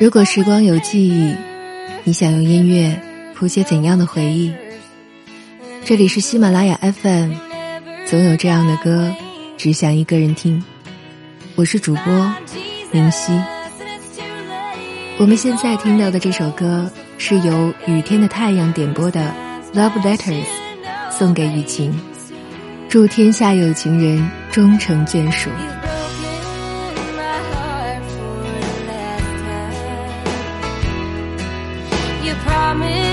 如果时光有记忆，你想用音乐谱写怎样的回忆？这里是喜马拉雅 FM，总有这样的歌，只想一个人听。我是主播明熙。我们现在听到的这首歌是由雨天的太阳点播的《Love Letters》，送给雨晴，祝天下有情人终成眷属。Promise